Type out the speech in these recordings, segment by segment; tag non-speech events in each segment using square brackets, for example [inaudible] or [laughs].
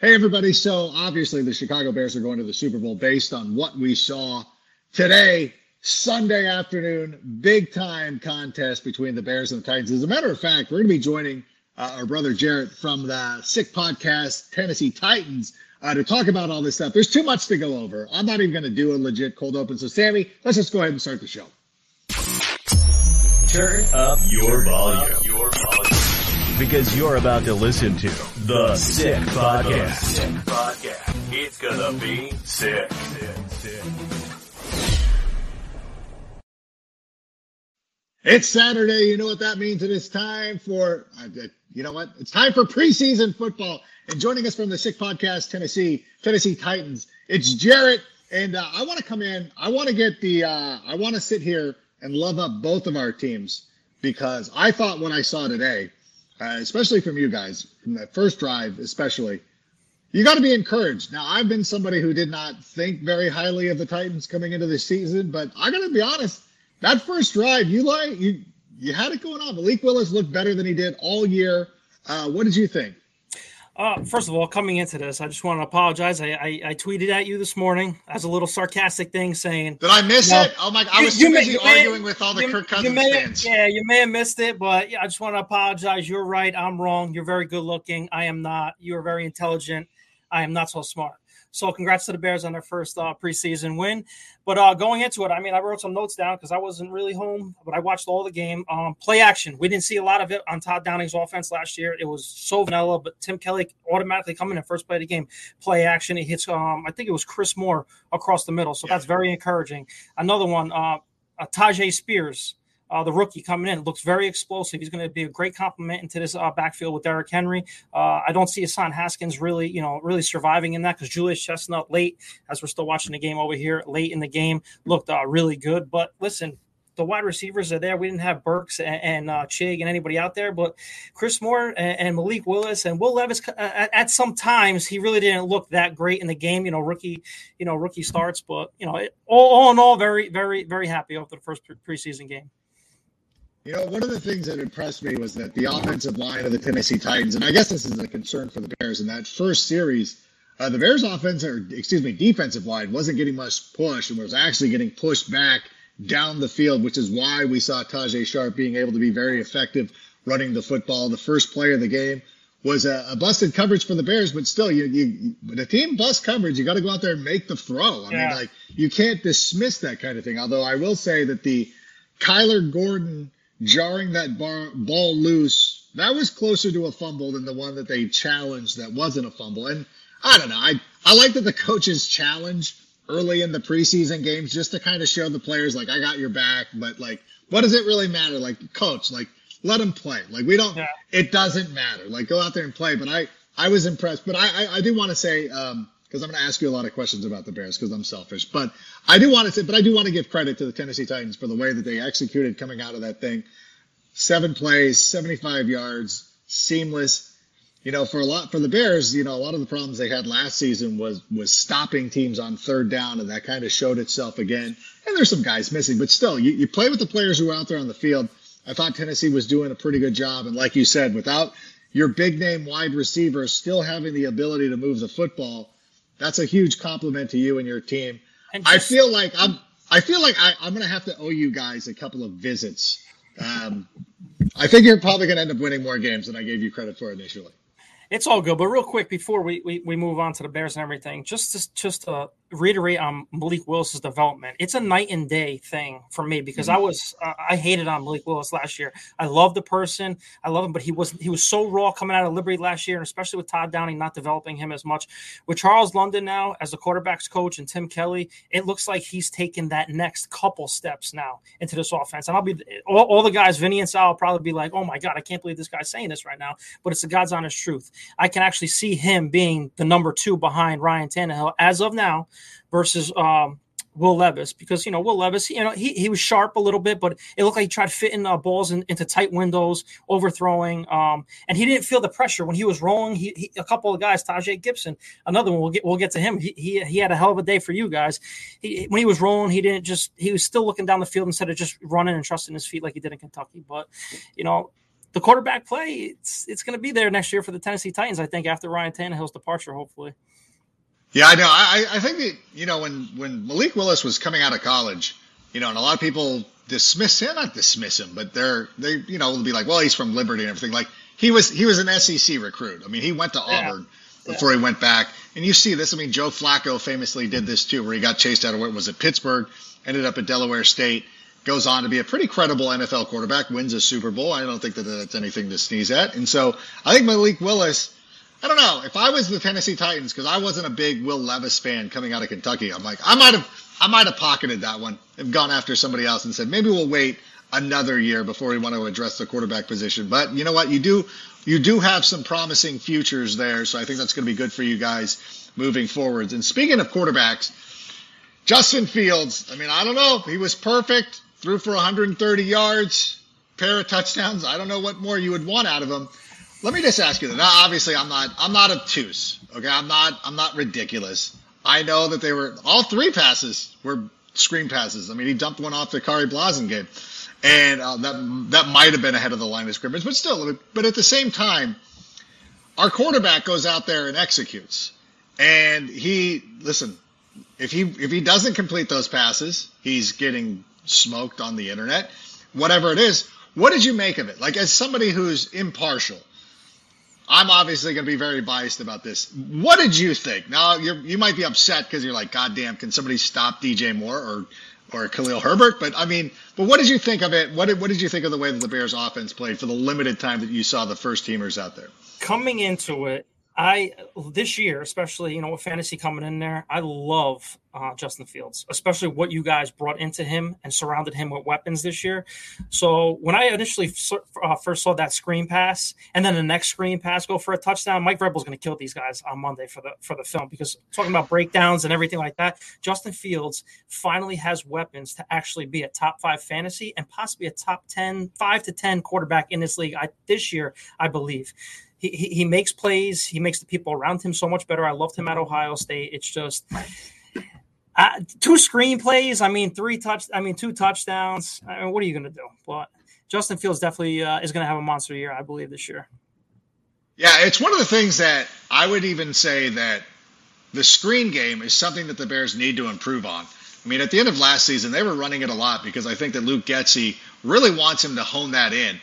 Hey, everybody. So, obviously, the Chicago Bears are going to the Super Bowl based on what we saw today, Sunday afternoon, big time contest between the Bears and the Titans. As a matter of fact, we're going to be joining uh, our brother Jarett from the Sick Podcast, Tennessee Titans, uh, to talk about all this stuff. There's too much to go over. I'm not even going to do a legit cold open. So, Sammy, let's just go ahead and start the show. Turn up your volume. Your volume because you're about to listen to the Sick Podcast. Sick Podcast. It's gonna be sick. It's Saturday. You know what that means. It is time for, uh, you know what? It's time for preseason football. And joining us from the Sick Podcast, Tennessee, Tennessee Titans, it's Jarett. And uh, I want to come in. I want to get the, uh, I want to sit here and love up both of our teams because I thought when I saw today uh, especially from you guys, from that first drive, especially. You got to be encouraged. Now, I've been somebody who did not think very highly of the Titans coming into the season, but I got to be honest. That first drive, you like you you had it going on. Malik Willis looked better than he did all year. Uh, what did you think? Uh, first of all, coming into this, I just want to apologize. I, I, I, tweeted at you this morning as a little sarcastic thing saying, "Did I miss it? Oh my! I was you, too busy arguing with all the you, Kirk Cousins may, fans. Yeah, you may have missed it, but yeah, I just want to apologize. You're right. I'm wrong. You're very good looking. I am not. You are very intelligent. I am not so smart. So congrats to the Bears on their first uh, preseason win. But uh, going into it, I mean, I wrote some notes down because I wasn't really home, but I watched all the game. Um, play action, we didn't see a lot of it on Todd Downing's offense last year. It was so vanilla, but Tim Kelly automatically coming in first play of the game. Play action, he hits. Um, I think it was Chris Moore across the middle, so that's very encouraging. Another one, uh, uh Tyjae Spears uh, the rookie coming in. Looks very explosive. He's going to be a great complement into this uh, backfield with Derrick Henry. Uh, I don't see Hassan Haskins really, you know, really surviving in that because Julius Chestnut late, as we're still watching the game over here, late in the game, looked uh, really good. But listen, the wide receivers are there. We didn't have Burks and, and uh, Chig and anybody out there, but Chris Moore and, and Malik Willis and Will Levis. Uh, at, at, some times, he really didn't look that great in the game. You know, rookie, you know, rookie starts, but you know, it, all, all in all, very, very, very happy after the first preseason game. You know, one of the things that impressed me was that the offensive line of the Tennessee Titans, and I guess this is a concern for the Bears in that first series, uh, the Bears' offense, or excuse me, defensive line wasn't getting much push and was actually getting pushed back down the field, which is why we saw Tajay Sharp being able to be very effective running the football. The first play of the game was a, a busted coverage for the Bears, but still, you, you when a team busts coverage, you got to go out there and make the throw. I yeah. mean, like you can't dismiss that kind of thing. Although I will say that the Kyler Gordon jarring that bar, ball loose, that was closer to a fumble than the one that they challenged that wasn't a fumble. And I don't know. I, I like that the coaches challenge early in the preseason games just to kind of show the players, like, I got your back. But, like, what does it really matter? Like, coach, like, let them play. Like, we don't, yeah. it doesn't matter. Like, go out there and play. But I, I was impressed. But I, I, I do want to say, um, because I'm going to ask you a lot of questions about the Bears because I'm selfish. But I do want to say, but I do want to give credit to the Tennessee Titans for the way that they executed coming out of that thing. Seven plays, 75 yards, seamless. You know, for a lot for the Bears, you know, a lot of the problems they had last season was was stopping teams on third down, and that kind of showed itself again. And there's some guys missing, but still, you, you play with the players who are out there on the field. I thought Tennessee was doing a pretty good job, and like you said, without your big name wide receivers still having the ability to move the football that's a huge compliment to you and your team. And just, I feel like I'm. I feel like I, am going to have to owe you guys a couple of visits. Um, I think you're probably going to end up winning more games than I gave you credit for initially. It's all good, but real quick before we, we, we move on to the Bears and everything, just to, just to reiterate on Malik Willis's development. It's a night and day thing for me because mm-hmm. I was uh, I hated on Malik Willis last year. I love the person, I love him, but he was he was so raw coming out of Liberty last year, and especially with Todd Downing not developing him as much. With Charles London now as the quarterbacks coach and Tim Kelly, it looks like he's taken that next couple steps now into this offense. And I'll be all, all the guys, Vinny and Sal, will probably be like, "Oh my god, I can't believe this guy's saying this right now," but it's the God's honest truth. I can actually see him being the number two behind Ryan Tannehill as of now versus um, Will Levis because you know Will Levis, you know he, he was sharp a little bit, but it looked like he tried fitting uh, balls in, into tight windows, overthrowing, um, and he didn't feel the pressure when he was rolling. He, he, a couple of guys, Tajay Gipson, another one. We'll get we'll get to him. He, he, he had a hell of a day for you guys. He, when he was rolling, he didn't just he was still looking down the field instead of just running and trusting his feet like he did in Kentucky. But you know the quarterback play, it's it's going to be there next year for the Tennessee Titans. I think after Ryan Tannehill's departure, hopefully. Yeah, I know. I, I think that you know when when Malik Willis was coming out of college, you know, and a lot of people dismiss him, not dismiss him, but they're they you know will be like, well, he's from Liberty and everything. Like he was he was an SEC recruit. I mean, he went to Auburn yeah. before yeah. he went back, and you see this. I mean, Joe Flacco famously did this too, where he got chased out of what was it, Pittsburgh, ended up at Delaware State goes on to be a pretty credible NFL quarterback, wins a Super Bowl. I don't think that that's anything to sneeze at. And so I think Malik Willis, I don't know, if I was the Tennessee Titans, because I wasn't a big Will Levis fan coming out of Kentucky, I'm like, I might have I might have pocketed that one, and gone after somebody else and said, maybe we'll wait another year before we want to address the quarterback position. But you know what? You do you do have some promising futures there, so I think that's going to be good for you guys moving forwards. And speaking of quarterbacks, Justin Fields, I mean, I don't know. He was perfect threw for 130 yards, pair of touchdowns. I don't know what more you would want out of him. Let me just ask you that. Now, obviously, I'm not I'm not obtuse. Okay, I'm not I'm not ridiculous. I know that they were all three passes were screen passes. I mean, he dumped one off the Khari Blasingame, and uh, that that might have been ahead of the line of scrimmage, but still. But at the same time, our quarterback goes out there and executes, and he listen. If he if he doesn't complete those passes, he's getting smoked on the internet, whatever it is. What did you make of it? Like, as somebody who's impartial, I'm obviously going to be very biased about this. What did you think? Now, you you might be upset because you're like, God damn, can somebody stop DJ Moore or or Khalil Herbert? But I mean, but what did you think of it? What did, what did you think of the way that the Bears offense played for the limited time that you saw the first teamers out there? Coming into it, I this year, especially you know with fantasy coming in there, I love uh, Justin Fields, especially what you guys brought into him and surrounded him with weapons this year. So when I initially uh, first saw that screen pass and then the next screen pass go for a touchdown, Mike Vrabel's going to kill these guys on Monday for the for the film because talking about breakdowns and everything like that, Justin Fields finally has weapons to actually be a top five fantasy and possibly a top 10, five to ten quarterback in this league I, this year, I believe he, he, makes plays. He makes the people around him so much better. I loved him at Ohio State. It's just uh, two screenplays. I mean, three touch. I mean, two touchdowns. I mean, what are you going to do? But Justin Fields definitely uh, is going to have a monster year, I believe, this year. Yeah, it's one of the things that I would even say that the screen game is something that the Bears need to improve on. I mean, at the end of last season, they were running it a lot because I think that Luke Getsy really wants him to hone that in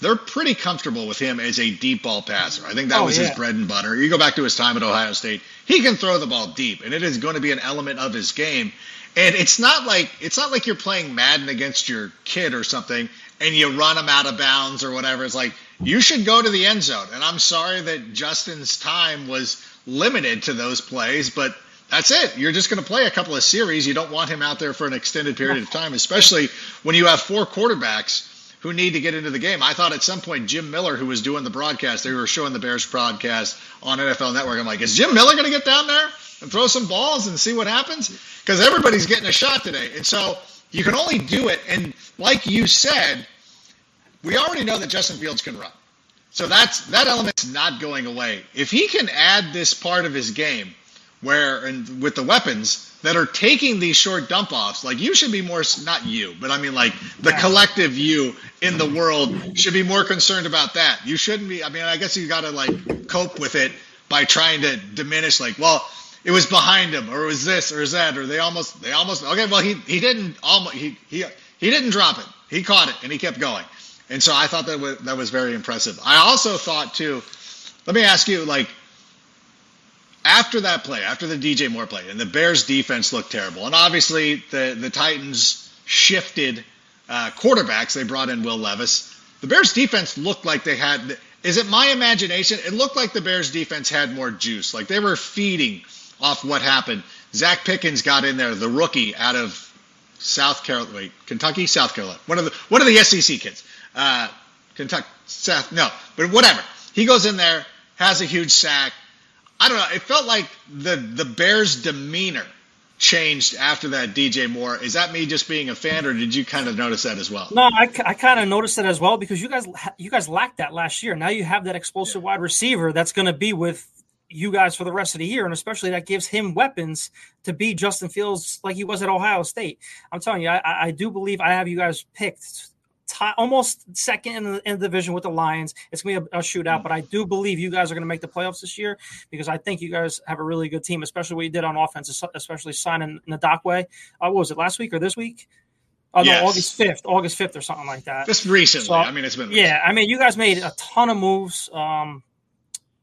they're pretty comfortable with him as a deep ball passer. I think that oh, was yeah. his bread and butter. You go back to his time at Ohio State, he can throw the ball deep, and it is going to be an element of his game. And it's not like it's not like you're playing Madden against your kid or something, and you run him out of bounds or whatever. It's like you should go to the end zone. And I'm sorry that Justin's time was limited to those plays, but that's it. You're just going to play a couple of series. You don't want him out there for an extended period of time, especially when you have four quarterbacks who need to get into the game. I thought at some point Jim Miller, who was doing the broadcast, they were showing the Bears broadcast on NFL Network. I'm like, is Jim Miller going to get down there and throw some balls and see what happens? Because everybody's getting a shot today. And so you can only do it. And like you said, we already know that Justin Fields can run. So that's that element's not going away. If he can add this part of his game where and with the weapons that are taking these short dump offs like you should be more not you but i mean like the collective you in the world should be more concerned about that. You shouldn't be i mean i guess you got to like cope with it by trying to diminish like well it was behind him or it was this or is that or they almost they almost okay well he he didn't almost he he he didn't drop it. He caught it and he kept going. And so i thought that was that was very impressive. I also thought too let me ask you like after that play, after the DJ Moore play, and the Bears defense looked terrible, and obviously the the Titans shifted uh, quarterbacks. They brought in Will Levis. The Bears defense looked like they had. Is it my imagination? It looked like the Bears defense had more juice. Like they were feeding off what happened. Zacch Pickens got in there, the rookie out of South Carolina, wait, Kentucky, South Carolina, one of the one of the SEC kids. Uh, Kentucky, South, no, but whatever. He goes in there, has a huge sack, I don't know. It felt like the the Bears' demeanor changed after that DJ Moore. Is that me just being a fan, or did you kind of notice that as well? No, I, I kind of noticed it as well because you guys you guys lacked that last year. Now you have that explosive yeah. wide receiver that's going to be with you guys for the rest of the year, and especially that gives him weapons to be Justin Fields like he was at Ohio State. I'm telling you, I, I do believe I have you guys picked tie, almost second in the, in the, division with the Lions. It's going to be a, a, shootout, but I do believe you guys are going to make the playoffs this year because I think you guys have a really good team, especially what you did on offense, especially signing Ngakoue. Uh, what was it last week or this week? Oh yes. no, August fifth, August fifth, or something like that. Just recently. So, I mean, it's been. Recent. Yeah, I mean, you guys made a ton of moves. Um,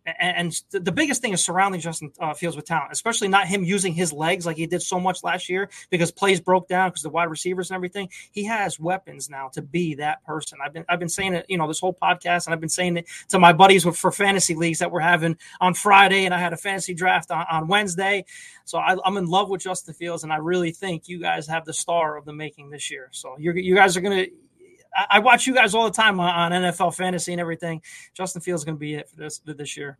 and, the biggest thing is surrounding Justin uh, Fields with talent, especially not him using his legs like he did so much last year because plays broke down because the wide receivers and everything. He has weapons now to be that person. I've been I've been saying it, you know, this whole podcast, and I've been saying it to my buddies with, for fantasy leagues that we're having on Friday, and I had a fantasy draft on, on Wednesday. So I, am in love with Justin Fields, and I really think you guys have the star of the making this year. So you you guys are gonna I watch you guys all the time on NFL fantasy and everything. Justin Fields is going to be it for this for this year.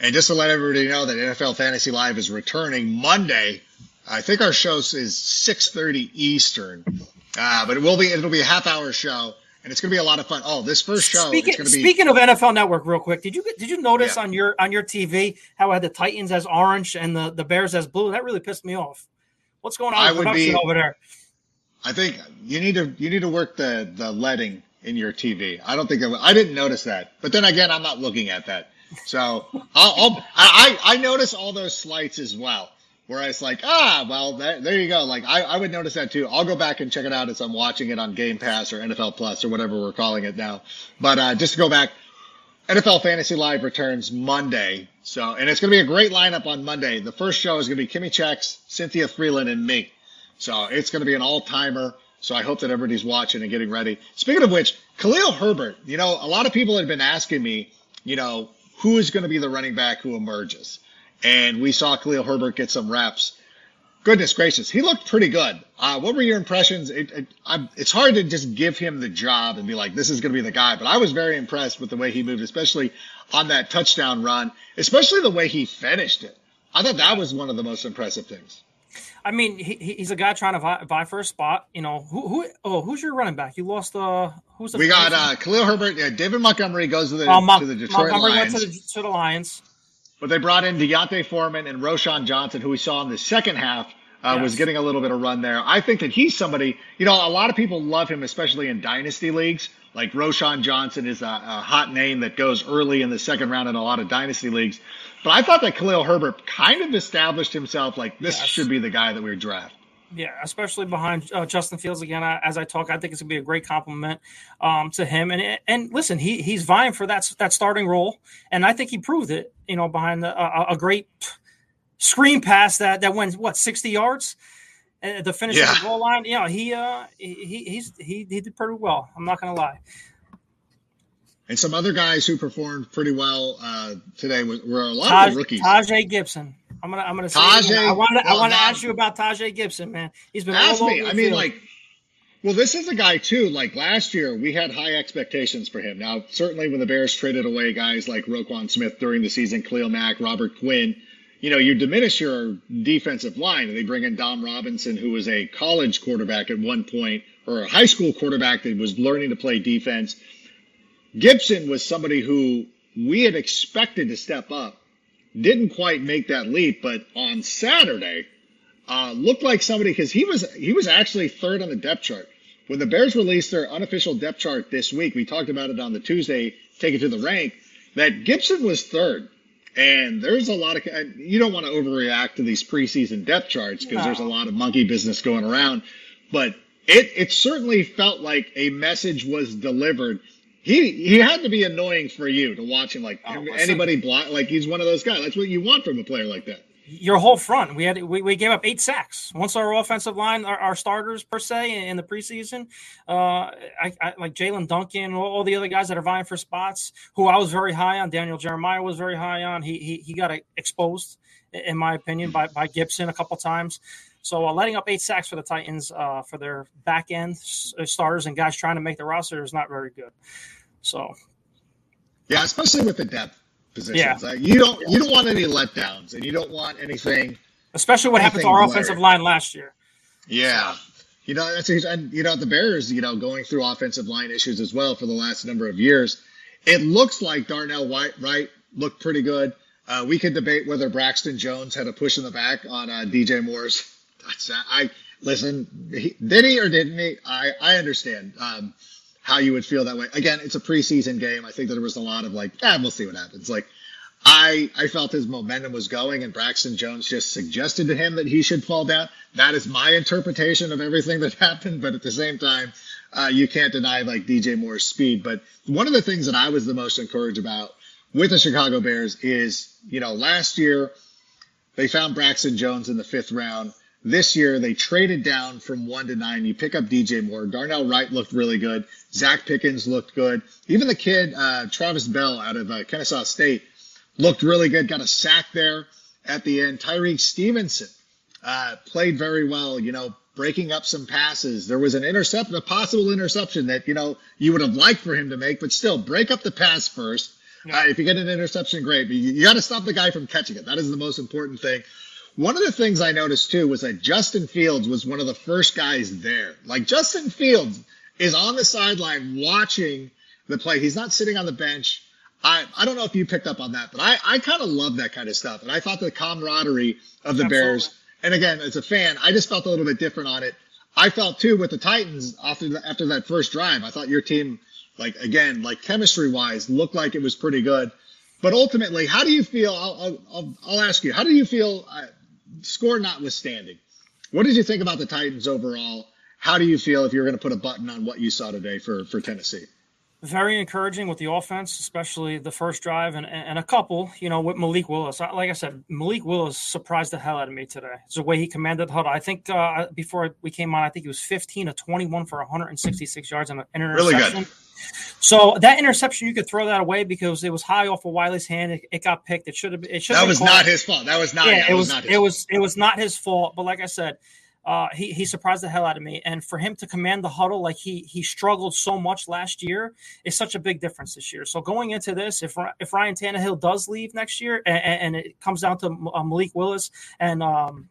And just to let everybody know that NFL Fantasy Live is returning Monday. I think our show is 6:30 Eastern, uh, but it will be it'll be a half hour show, and it's going to be a lot of fun. Oh, this first show. Speaking, be, speaking of NFL Network, real quick, did you did you notice yeah. on your on your TV how I had the Titans as orange and the the Bears as blue? That really pissed me off. What's going on with production be, over there? I think you need to you need to work the the leading in your TV. I don't think I, I didn't notice that, but then again, I'm not looking at that. So I'll, I'll I I notice all those slights as well. Where it's like, ah, well, there, there you go. Like I, I would notice that too. I'll go back and check it out as I'm watching it on Game Pass or NFL Plus or whatever we're calling it now. But uh, just to go back, NFL Fantasy Live returns Monday. So, and it's going to be a great lineup on Monday. The first show is going to be Kimmy Checks, Cynthia Frelund, and me. So it's going to be an all timer. So I hope that everybody's watching and getting ready. Speaking of which, Khalil Herbert, you know, a lot of people have been asking me, you know, who is going to be the running back who emerges? And we saw Khalil Herbert get some reps. Goodness gracious, he looked pretty good. Uh, what were your impressions? It, it, it's hard to just give him the job and be like, this is going to be the guy. But I was very impressed with the way he moved, especially on that touchdown run, especially the way he finished it. I thought that was one of the most impressive things. I mean, he, he's a guy trying to vie, vie, for a spot. You know, who, who? Oh, who's your running back? You lost the. Uh, who's the? We got uh, Khalil Herbert. Yeah, David Montgomery goes to the, uh, Mon- to the Detroit Montgomery Lions. went to the, to the Lions. But they brought in D'Onta Foreman and Roschon Johnson, who we saw in the second half. Uh, yes. was getting a little bit of run there. I think that he's somebody, you know, a lot of people love him, especially in dynasty leagues. Like Roschon Johnson is a, a, hot name that goes early in the second round in a lot of dynasty leagues. But I thought that Khalil Herbert kind of established himself like this yes. should be the guy that we draft. Yeah, especially behind uh, Justin Fields again. as I talk, I think it's gonna be a great compliment um, to him. And and listen, he he's vying for that that starting role, and I think he proved it. You know, behind the, uh, a great screen pass that that went what sixty yards, uh, the finish yeah. of the goal line. Yeah, he uh he he's he he did pretty well. I'm not gonna lie. And some other guys who performed pretty well uh, today were, were a lot Taj, of rookies. Tajay Gipson. I'm gonna I'm gonna say Tajay, I want to well, I want to ask you about Tajay Gipson, man. He's been ask me. I mean, like, well, this is a guy too. Like last year, we had high expectations for him. Now, certainly when the Bears traded away guys like Roquan Smith during the season, Khalil Mack, Robert Quinn, you know, you diminish your defensive line, and they bring in Dom Robinson, who was a college quarterback at one point, or a high school quarterback that was learning to play defense Gipson was somebody who we had expected to step up, didn't quite make that leap, but on Saturday, uh, looked like somebody because he was he was actually third on the depth chart. When the Bears released their unofficial depth chart this week, we talked about it on the Tuesday, take it to the rank, that Gipson was third. And there's a lot of you don't want to overreact to these preseason depth charts because no. there's a lot of monkey business going around, but it it certainly felt like a message was delivered he he had to be annoying for you to watch him like oh, anybody block like he's one of those guys. That's what you want from a player like that. Your whole front, we had we, we gave up eight sacks. Once our offensive line, our, our starters per se in the preseason, uh, I, I like Jaelyn Duncan, all, all, the other guys that are vying for spots, who I was very high on. Daniel Jeremiah was very high on. He he, he got exposed, in my opinion, by by Gipson a couple times. So uh, letting up eight sacks for the Titans uh, for their back end starters and guys trying to make the roster is not very good. So, yeah, especially with the depth positions, yeah. you don't you don't want any letdowns, and you don't want anything. Especially what happened to our offensive line last year. Yeah. You know, that's and you know the Bears, you know, going through offensive line issues as well for the last number of years. It looks like Darnell Wright right looked pretty good. Uh, we could debate whether Braxton Jones had a push in the back on uh, DJ Moore's. [laughs] That's I listen, he, did he or didn't he? I, I understand um, how you would feel that way. Again, it's a preseason game. I think that there was a lot of like, yeah, we'll see what happens. Like, I I felt his momentum was going, and Braxton Jones just suggested to him that he should fall down. That is my interpretation of everything that [laughs] happened. But at the same time, uh, you can't deny like DJ Moore's speed. But one of the things that I was the most encouraged about with the Chicago Bears is, you know, last year they found Braxton Jones in the fifth round. This year they traded down from one to nine. You pick up DJ Moore. Darnell Wright looked really good. Zacch Pickens looked good. Even the kid uh, Travis Bell out of uh, Kennesaw State looked really good. Got a sack there at the end. Tyrique Stevenson uh, played very well. You know, breaking up some passes. There was an interception, a possible interception that you know you would have liked for him to make, but still break up the pass first. Uh, if you get an interception, great, but you, you got to stop the guy from catching it. That is the most important thing. One of the things I noticed too was that Justin Fields was one of the first guys there. Like Justin Fields is on the sideline watching the play. He's not sitting on the bench. I, I don't know if you picked up on that, but I, I kind of love that kind of stuff. And I thought the camaraderie of the Absolutely. Bears, and again, as a fan, I just felt a little bit different on it. I felt too with the Titans after the, after that first drive. I thought your team, like again, like chemistry wise, looked like it was pretty good. But ultimately, how do you feel? I'll, I'll, I'll ask you, how do you feel? Uh, Score notwithstanding, what did you think about the Titans overall? How do you feel if you're going to put a button on what you saw today for, for Tennessee? Very encouraging with the offense, especially the first drive and, and a couple, you know, with Malik Willis. Like I said, Malik Willis surprised the hell out of me today. It's the way he commanded the huddle. I think uh, before we came on, I think he was 15 to 21 for 166 yards and an interception. Really good. So that interception, you could throw that away because it was high off of Wiley's hand. It, it got picked. It should have. Been it should. Have been. That was called. not his fault. That was not. Yeah, it was. was it was. It was not his fault. But like I said, uh, he he surprised the hell out of me. And for him to command the huddle like he he struggled so much last year is such a big difference this year. So going into this, if if Ryan Tannehill does leave next year, and, and it comes down to uh, Malik Willis and um,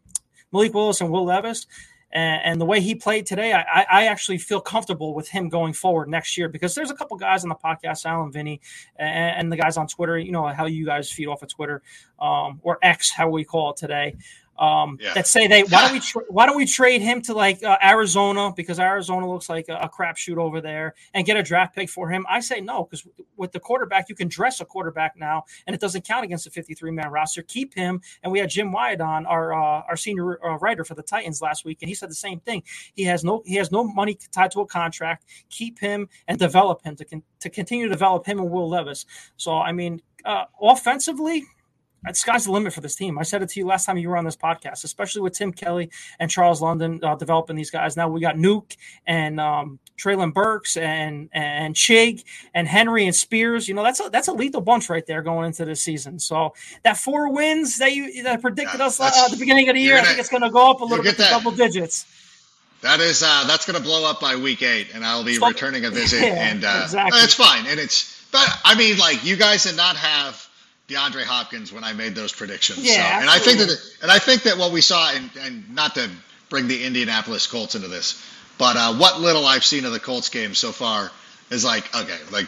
Malik Willis and Will Levis and, the way he played today, I, I, actually feel comfortable with him going forward next year because there's a couple guys on the podcast, Alan Vinny, and, and the guys on Twitter. You know how you guys feed off of Twitter um, or X, how we call it today um, yeah. that say they why don't we [laughs] tra- why don't we trade him to like uh, Arizona because Arizona looks like a, a crapshoot over there and get a draft pick for him? I say no because with the quarterback you can dress a quarterback now and it doesn't count against a 53 man roster. Keep him and we had Jim Wyatt on our uh, our senior uh, writer for the Titans last week and he said the same thing. He has no he has no money tied to a contract. Keep him and develop him to con- to continue to develop him and Will Levis. So I mean uh, offensively sky's the limit for this team. I said it to you last time you were on this podcast, especially with Tim Kelly and Charles London uh, developing these guys. Now we got Nuke and um, Treylon Burks and and Chig and Henry and Spears. You know that's a that's a lethal bunch right there going into this season. So that four wins that you that predicted yeah, us uh, at the beginning of the year, gonna, I think it's going to go up a little bit to double digits. That is uh, that's going to blow up by week eight, and I'll be returning a visit, [laughs] yeah, and uh, exactly. it's fine. And it's but I mean, like you guys did not have DeAndre Hopkins when I made those predictions. Yeah, so, and I think that and I think that what we saw and, and not to bring the Indianapolis Colts into this, but uh, what little I've seen of the Colts game so far is like okay, like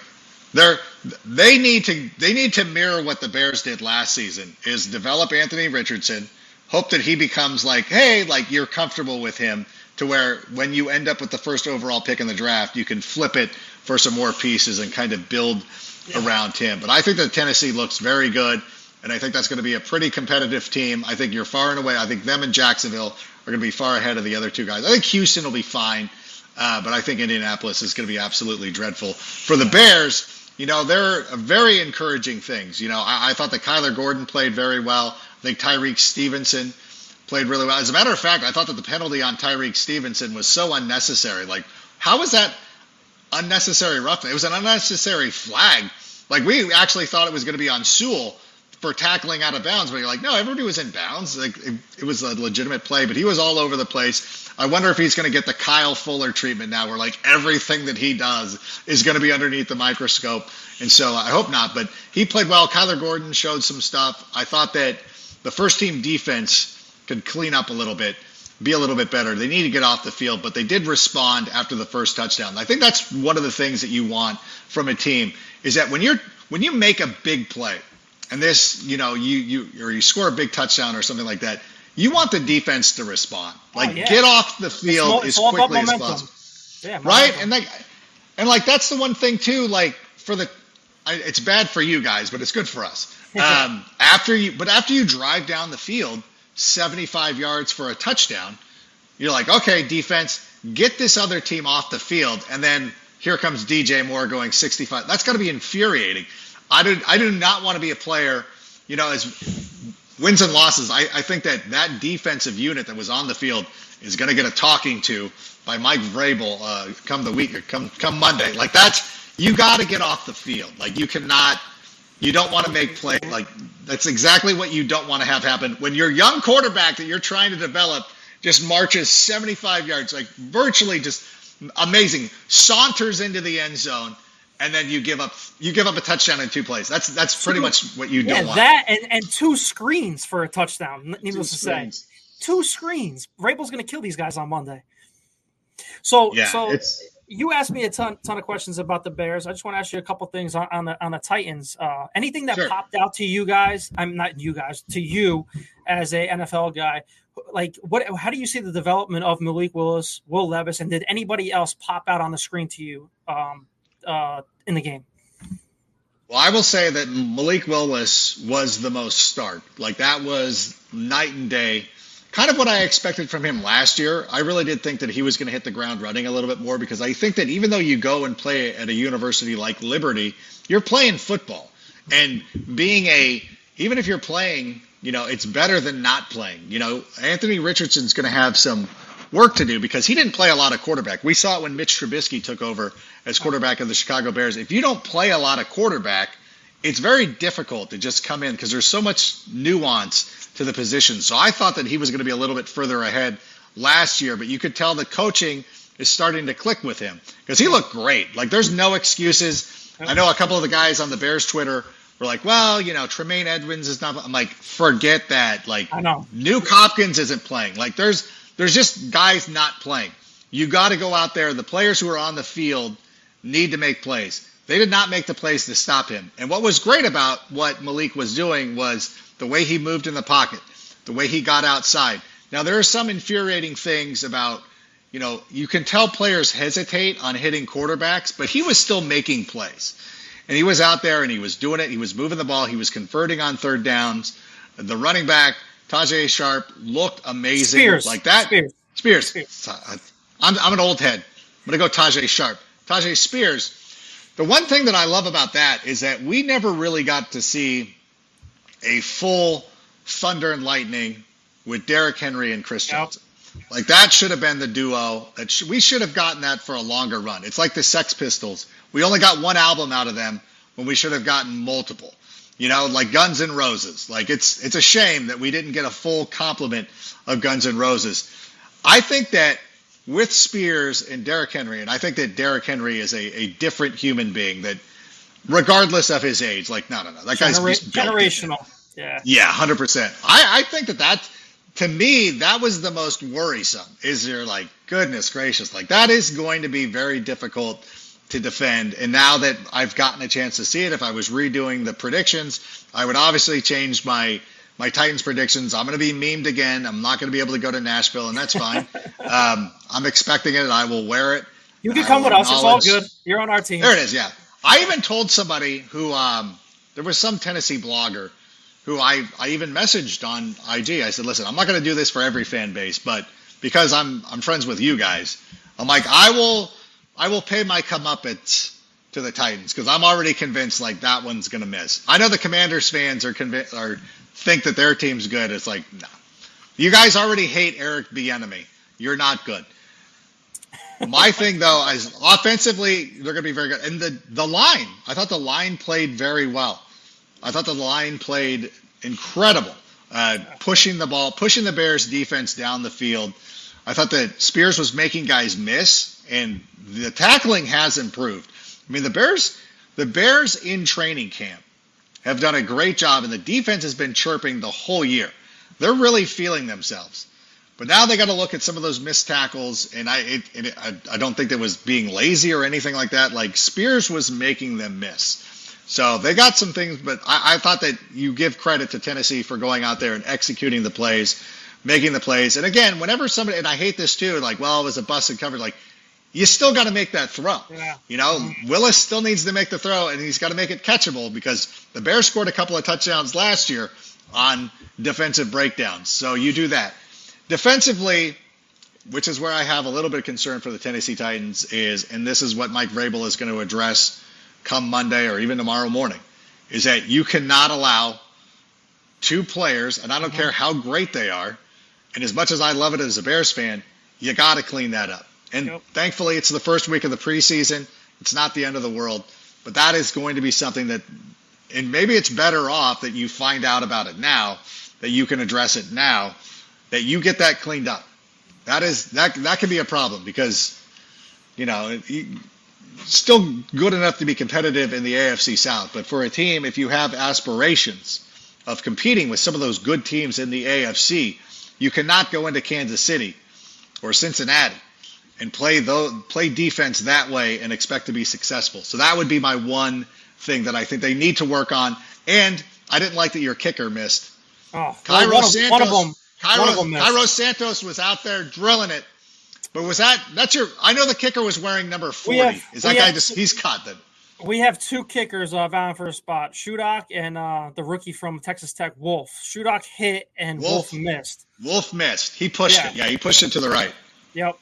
they're they need to they need to mirror what the Bears did last season is develop Anthony Richardson, hope that he becomes like hey like you're comfortable with him to where when you end up with the first overall pick in the draft you can flip it for some more pieces and kind of build yeah. around him. But I think that Tennessee looks very good, and I think that's going to be a pretty competitive team. I think you're far and away. I think them and Jacksonville are going to be far ahead of the other two guys. I think Houston will be fine, uh, but I think Indianapolis is going to be absolutely dreadful. For the Bears, you know, they're very encouraging things. You know, I, I thought that Kyler Gordon played very well. I think Tyrique Stevenson played really well. As a matter of fact, I thought that the penalty on Tyrique Stevenson was so unnecessary. Like, how was that unnecessary roughness? It was an unnecessary flag like we actually thought it was going to be on Sewell for tackling out of bounds, but you're like, no, everybody was in bounds. Like it, it, was a legitimate play, but he was all over the place. I wonder if he's going to get the Kyle Fuller treatment now, where like everything that he does is going to be underneath the microscope. And so I hope not, but he played well. Kyler Gordon showed some stuff. I thought that the first team defense could clean up a little bit, be a little bit better. They need to get off the field, but they did respond after the first touchdown. I think that's one of the things that you want from a team is that when you're when you make a big play, and this, you know, you you or you score a big touchdown or something like that, you want the defense to respond. Oh, Like yeah. get off the field it's as quickly as possible. Yeah, Right? And like and like that's the one thing too, like for the I, it's bad for you guys, but it's good for us. [laughs] Um, after you but after you drive down the field 75 yards for a touchdown, you're like, okay, defense, get this other team off the field, and then here comes DJ Moore going 65. That's got to be infuriating. I do I do not want to be a player, you know, as wins and losses. I, I think that that defensive unit that was on the field is going to get a talking to by Mike Vrabel uh, come the week or come come Monday. Like that's you got to get off the field. Like you cannot. You don't want to make play like that's exactly what you don't want to have happen when your young quarterback that you're trying to develop just marches 75 yards, like virtually just amazing, saunters into the end zone, and then you give up you give up a touchdown in two plays. That's that's pretty much what you don't want. that and, and two screens for a touchdown. Two Needless to screens. say, two screens. Rabel's going to kill these guys on Monday. So, Yeah, so it's you asked me a ton, ton of questions about the Bears. I just want to ask you a couple things on, on the on the Titans. Uh, anything that Sure. popped out to you guys? I'm not you guys to you as a NFL guy. Like, what? How do you see the development of Malik Willis, Will Levis, and did anybody else pop out on the screen to you um, uh, in the game? Well, I will say that Malik Willis was the most stark. Like that was night and day. Kind of what I expected from him last year. I really did think that he was going to hit the ground running a little bit more because I think that even though you go and play at a university like Liberty, you're playing football. And being a even if you're playing, you know, it's better than not playing. You know, Anthony Richardson's going to have some work to do because he didn't play a lot of quarterback. We saw it when Mitch Trubisky took over as quarterback of the Chicago Bears. If you don't play a lot of quarterback, it's very difficult to just come in because there's so much nuance to the position. So I thought that he was going to be a little bit further ahead last year, but you could tell the coaching is starting to click with him because he looked great. Like there's no excuses. I know a couple of the guys on the Bears Twitter were like, well, you know, Tremaine Edmunds is not. I'm like, forget that. Like, I know. Nuke Hopkins isn't playing. Like there's there's just guys not playing. You got to go out there. The players who are on the field need to make plays. They did not make the plays to stop him. And what was great about what Malik was doing was the way he moved in the pocket, the way he got outside. Now there are some infuriating things about, you know, you can tell players hesitate on hitting quarterbacks, but he was still making plays. And he was out there and he was doing it. He was moving the ball. He was converting on third downs. The running back, Tajay Sharp, looked amazing. Spears, Like that. Spears. Spears. Spears. I'm, I'm an old head. I'm going to go Tajay Sharp. Tajay Spears. The one thing that I love about that is that we never really got to see a full thunder and lightning with Derrick Henry and Chris Yep. Johnson. Like that should have been the duo. That sh- we should have gotten that for a longer run. It's like the Sex Pistols. We only got one album out of them when we should have gotten multiple. You know, like Guns N' Roses. Like it's it's a shame that we didn't get a full complement of Guns N' Roses. I think that with Spears and Derrick Henry, and I think that Derrick Henry is a, a different human being that regardless of his age, like no no no. That guy's Genera- just generational. Yeah. Yeah, hundred percent. I, I think that that to me that was the most worrisome. Is you're like goodness gracious, like that is going to be very difficult to defend. And now that I've gotten a chance to see it, if I was redoing the predictions, I would obviously change my my Titans predictions. I'm going to be memed again. I'm not going to be able to go to Nashville, and that's fine. um, I'm expecting it. And I will wear it. You can I come with us. It's all good. You're on our team. there it is. Yeah. I even told somebody who um, there was some Tennessee blogger who I, I even messaged on IG. I said, listen, I'm not going to do this for every fan base, but because I'm I'm friends with you guys, I'm like I will I will pay my comeuppance to the Titans because I'm already convinced like that one's going to miss. I know the Commanders fans are convinced or think that their team's good. It's like no, you guys already hate Eric Bieniemy. You're not good. My [laughs] thing though is offensively they're going to be very good, and the the line. I thought the line played very well. I thought the line played incredible, uh, pushing the ball, pushing the Bears defense down the field. I thought that Spears was making guys miss, and the tackling has improved. I mean, the Bears, the Bears in training camp have done a great job, and the defense has been chirping the whole year. They're really feeling themselves. But now they got to look at some of those missed tackles, and I, it, it, I, I don't think that was being lazy or anything like that. Like Spears was making them miss. So they got some things, but I, I thought that you give credit to Tennessee for going out there and executing the plays. making the plays. And again, whenever somebody, and I hate this too, like, well, it was a busted coverage, like, you still got to make that throw. Yeah. You know, mm-hmm. Willis still needs to make the throw, and he's got to make it catchable because the Bears scored a couple of touchdowns last year on defensive breakdowns. So you do that. Defensively, which is where I have a little bit of concern for the Tennessee Titans, is, and this is what Mike Vrabel is going to address come Monday or even tomorrow morning, is that you cannot allow two players, and I don't mm-hmm. care how great they are, and as much as I love it as a Bears fan, you got to clean that up. And Yep. thankfully, it's the first week of the preseason. It's not the end of the world, but that is going to be something that, and maybe it's better off that you find out about it now, that you can address it now, that you get that cleaned up. That is that that can be a problem because, you know, still good enough to be competitive in the AFC South, but for a team, if you have aspirations of competing with some of those good teams in the AFC, you cannot go into Kansas City or Cincinnati and play those, play defense that way and expect to be successful. So that would be my one thing that I think they need to work on. And I didn't like that your kicker missed. Oh, Cairo one, of, Santos. one of them. Cairo, one of them. Cairo Santos was out there drilling it. But was that that's your? I know the kicker was wearing number forty. have- Is that guy have- just he's caught then? We have two kickers uh, vying for a spot: Shudak and uh, the rookie from Texas Tech, Wolff. Shudak hit and Wolff. Wolff, missed. Wolff missed. He pushed Yeah. it. Yeah, he pushed it to the right. Yep.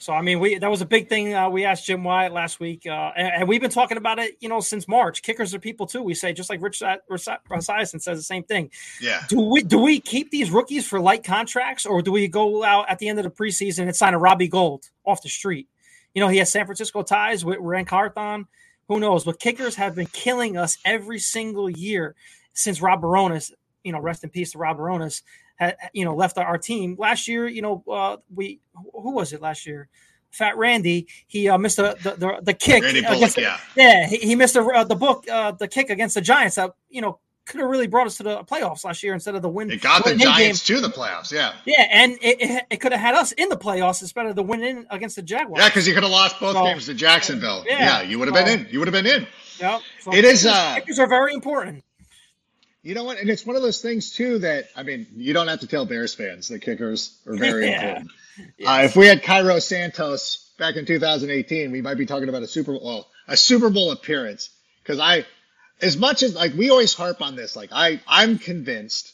So I mean, we that was a big thing. Uh, we asked Jim Wyatt last week, uh, and, and we've been talking about it, you know, since March. Kickers are people too. We say just like Rich Sa- Rich says the same thing. Yeah. Do we do we keep these rookies for light contracts, or do we go out at the end of the preseason and sign a Robbie Gould off the street? You know, he has San Francisco ties with Ran Carthon. Who knows? But kickers have been killing us every single year since Rob Bironas. You know, rest in peace to Rob Bironas. Had you know left our team last year? You know, uh, we who was it last year? Fat Randy. He uh, missed the the, the, the kick. Bullock, against yeah. yeah, he, he missed the, uh, the book, uh, the kick against the Giants. That you know could have really brought us to the playoffs last year instead of the win. It got the win-in game. Giants to the playoffs. Yeah. Yeah, and it, it, it could have had us in the playoffs instead of the win in against the Jaguars. Yeah, because you could have lost both So- games to Jacksonville. Yeah. Yeah, you would have been in. You would have been in. Yep. So It is, uh, kickers are very important. You know what? And it's one of those things too that I mean, you don't have to tell Bears fans that kickers are very Yeah. important. [laughs] Uh, if we had Cairo Santos back in 2018, we might be talking about a Super Bowl, well, a Super Bowl appearance. Because I, as much as like we always harp on this, like I, I'm convinced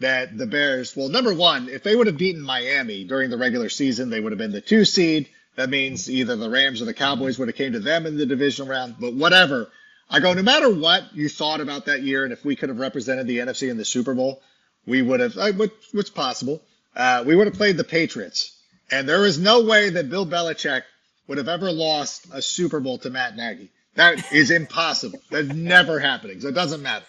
that the Bears, well, number one, if they would have beaten Miami during the regular season, they would have been the two seed. That means either the Rams or the Cowboys would have came to them in the divisional round. But whatever, I go, no matter what you thought about that year, and if we could have represented the NFC in the Super Bowl, we would have, uh, what's possible, uh, we would have played the Patriots. And there is no way that Bill Belichick would have ever lost a Super Bowl to Matt Nagy. That is impossible. That's never happening. So it doesn't matter.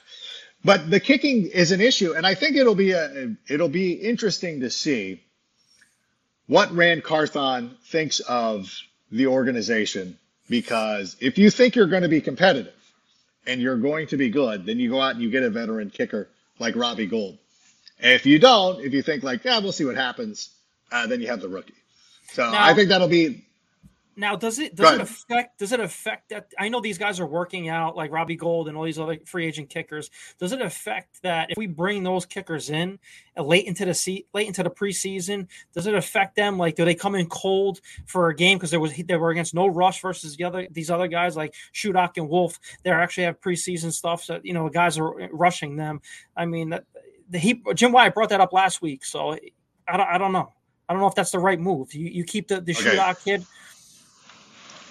But the kicking is an issue, and I think it'll be a it'll be interesting to see what Ran Carthon thinks of the organization because if you think you're going to be competitive and you're going to be good, then you go out and you get a veteran kicker like Robbie Gould. And if you don't, if you think like, yeah, we'll see what happens, uh, then you have the rookie. So Now- I think that'll be Now, does it does it affect does it affect that? I know these guys are working out like Robbie Gould and all these other free agent kickers. Does it affect that if we bring those kickers in uh, late into the se- late into the preseason? Does it affect them? Like, do they come in cold for a game because there was they were against no rush versus the other these other guys like Shudak and Wolff? They actually have preseason stuff, so you know the guys are rushing them. I mean, that, the, he Jim Wyatt brought that up last week, so I don't I don't know. I don't know if that's the right move. You you keep the the Okay. Kid.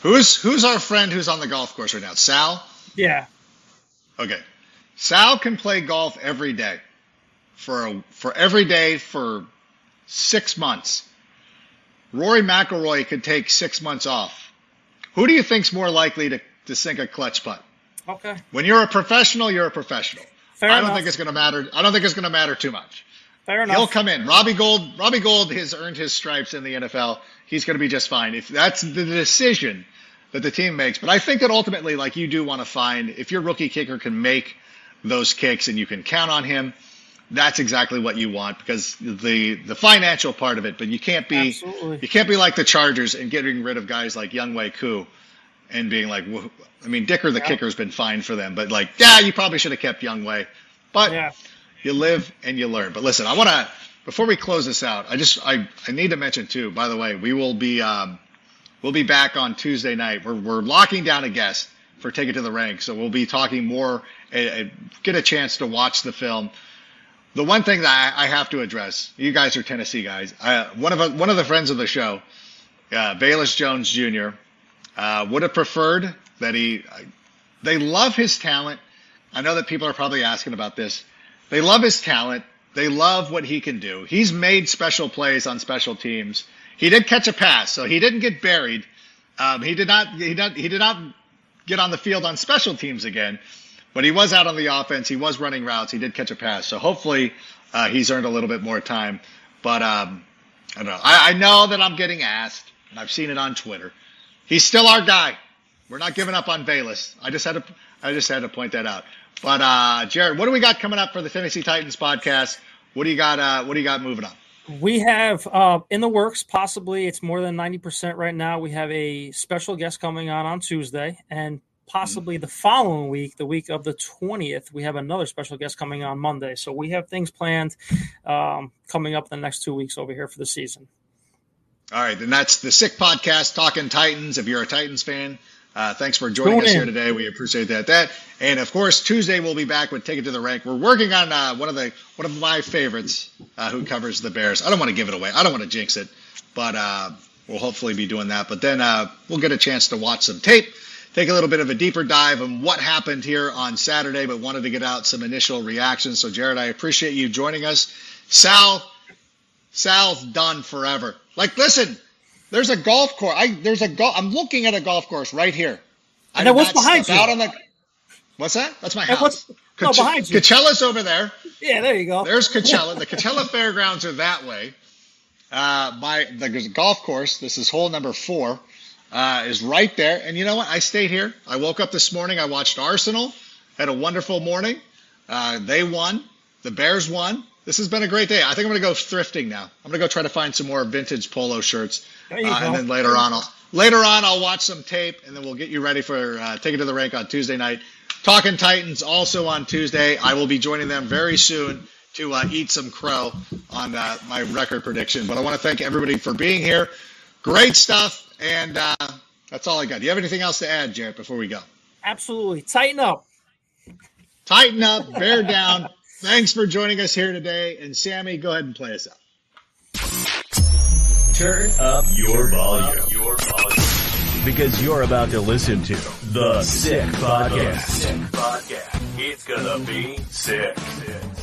Who's who's our friend who's on the golf course right now? Sal. Yeah. Okay. Sal can play golf every day for a, for every day for six months. Rory McIlroy could take six months off. Who do you think's more likely to, to sink a clutch putt? Okay. When you're a professional, you're a professional. Fair I don't enough. think it's going to matter. I don't think it's going to matter too much. Fair enough. He'll come in. Robbie Gould. Robbie Gould has earned his stripes in the NFL. He's going to be just fine. If that's the decision that the team makes, but I think that ultimately, like you do want to find, if your rookie kicker can make those kicks and you can count on him, that's exactly what you want because the the financial part of it. But you can't be Absolutely. you can't be like the Chargers and getting rid of guys like Younghoe Koo and being like, "Wh- I mean, Dicker the Yeah. kicker's been fine for them, but like, yeah, you probably should have kept Young Wei. But Yeah. You live and you learn. But listen, I want to before we close this out, I just I, I need to mention too. By the way, we will be um, we'll be back on Tuesday night. We're we're locking down a guest for Take It to the Rank, so we'll be talking more. and get a chance to watch the film. The one thing that I, I have to address, you guys are Tennessee guys. Uh, one of one of the friends of the show, uh, Velus Jones Jr. Uh, would have preferred that he. They love his talent. I know that people are probably asking about this. They love his talent. They love what he can do. He's made special plays on special teams. He did catch a pass, so he didn't get buried. Um, he did not. He did. He did not get on the field on special teams again, but he was out on the offense. He was running routes. He did catch a pass, so hopefully uh, he's earned a little bit more time. But um, I don't know. I, I know that I'm getting asked, and I've seen it on Twitter. He's still our guy. We're not giving up on Velus. I just had to. I just had to point that out. But uh, Jarett, what do we got coming up for the Tennessee Titans podcast? What do you got? Uh, what do you got moving on? We have uh, in the works, possibly it's more than 90% right now. We have a special guest coming on on Tuesday, and possibly the following week, the week of the 20th, we have another special guest coming on Monday. So we have things planned um, coming up in the next two weeks over here for the season. All right, and that's the Sick Podcast, Talking Titans. If you're a Titans fan, uh, thanks for joining us in. here today. We appreciate that. That and of course Tuesday we'll be back with Take It to the Rank. We're working on uh, one of the one of my favorites uh, who covers the Bears. I don't want to give it away. I don't want to jinx it, but uh, we'll hopefully be doing that. But then uh, we'll get a chance to watch some tape, take a little bit of a deeper dive on what happened here on Saturday. But wanted to get out some initial reactions. So Jarett, I appreciate you joining us. Sal, Sal's done forever. Like, listen there's a golf course. I there's a golf. I'm looking at a golf course right here. And then what's behind you? Out on the. What's that? That's my house. what's no, behind you? Coachella's over there. Yeah, there you go. There's Coachella. the Coachella [laughs] Fairgrounds are that way. Uh, my the golf course. This is hole number four. Uh, is right there. And you know what? I stayed here. I woke up this morning. I watched Arsenal. Had a wonderful morning. Uh, they won. The Bears won. This has been a great day. I think I'm going to go thrifting now. I'm going to go try to find some more vintage polo shirts. Uh, and then later on, I'll, later on, I'll watch some tape and then we'll get you ready for uh, Take It to the Rank on Tuesday night. Talking Titans also on Tuesday. I will be joining them very soon to uh, eat some crow on uh, my record prediction. But I want to thank everybody for being here. Great stuff. And uh, that's all I got. Do you have anything else to add, Jarett? before we go? Absolutely. Titan up. Titan up. Bear down. Thanks for joining us here today. And Sammy, go ahead and play us out. Turn up your volume. Your volume. Because you're about to listen to The Sick Podcast. Sick Podcast. It's gonna be sick. sick.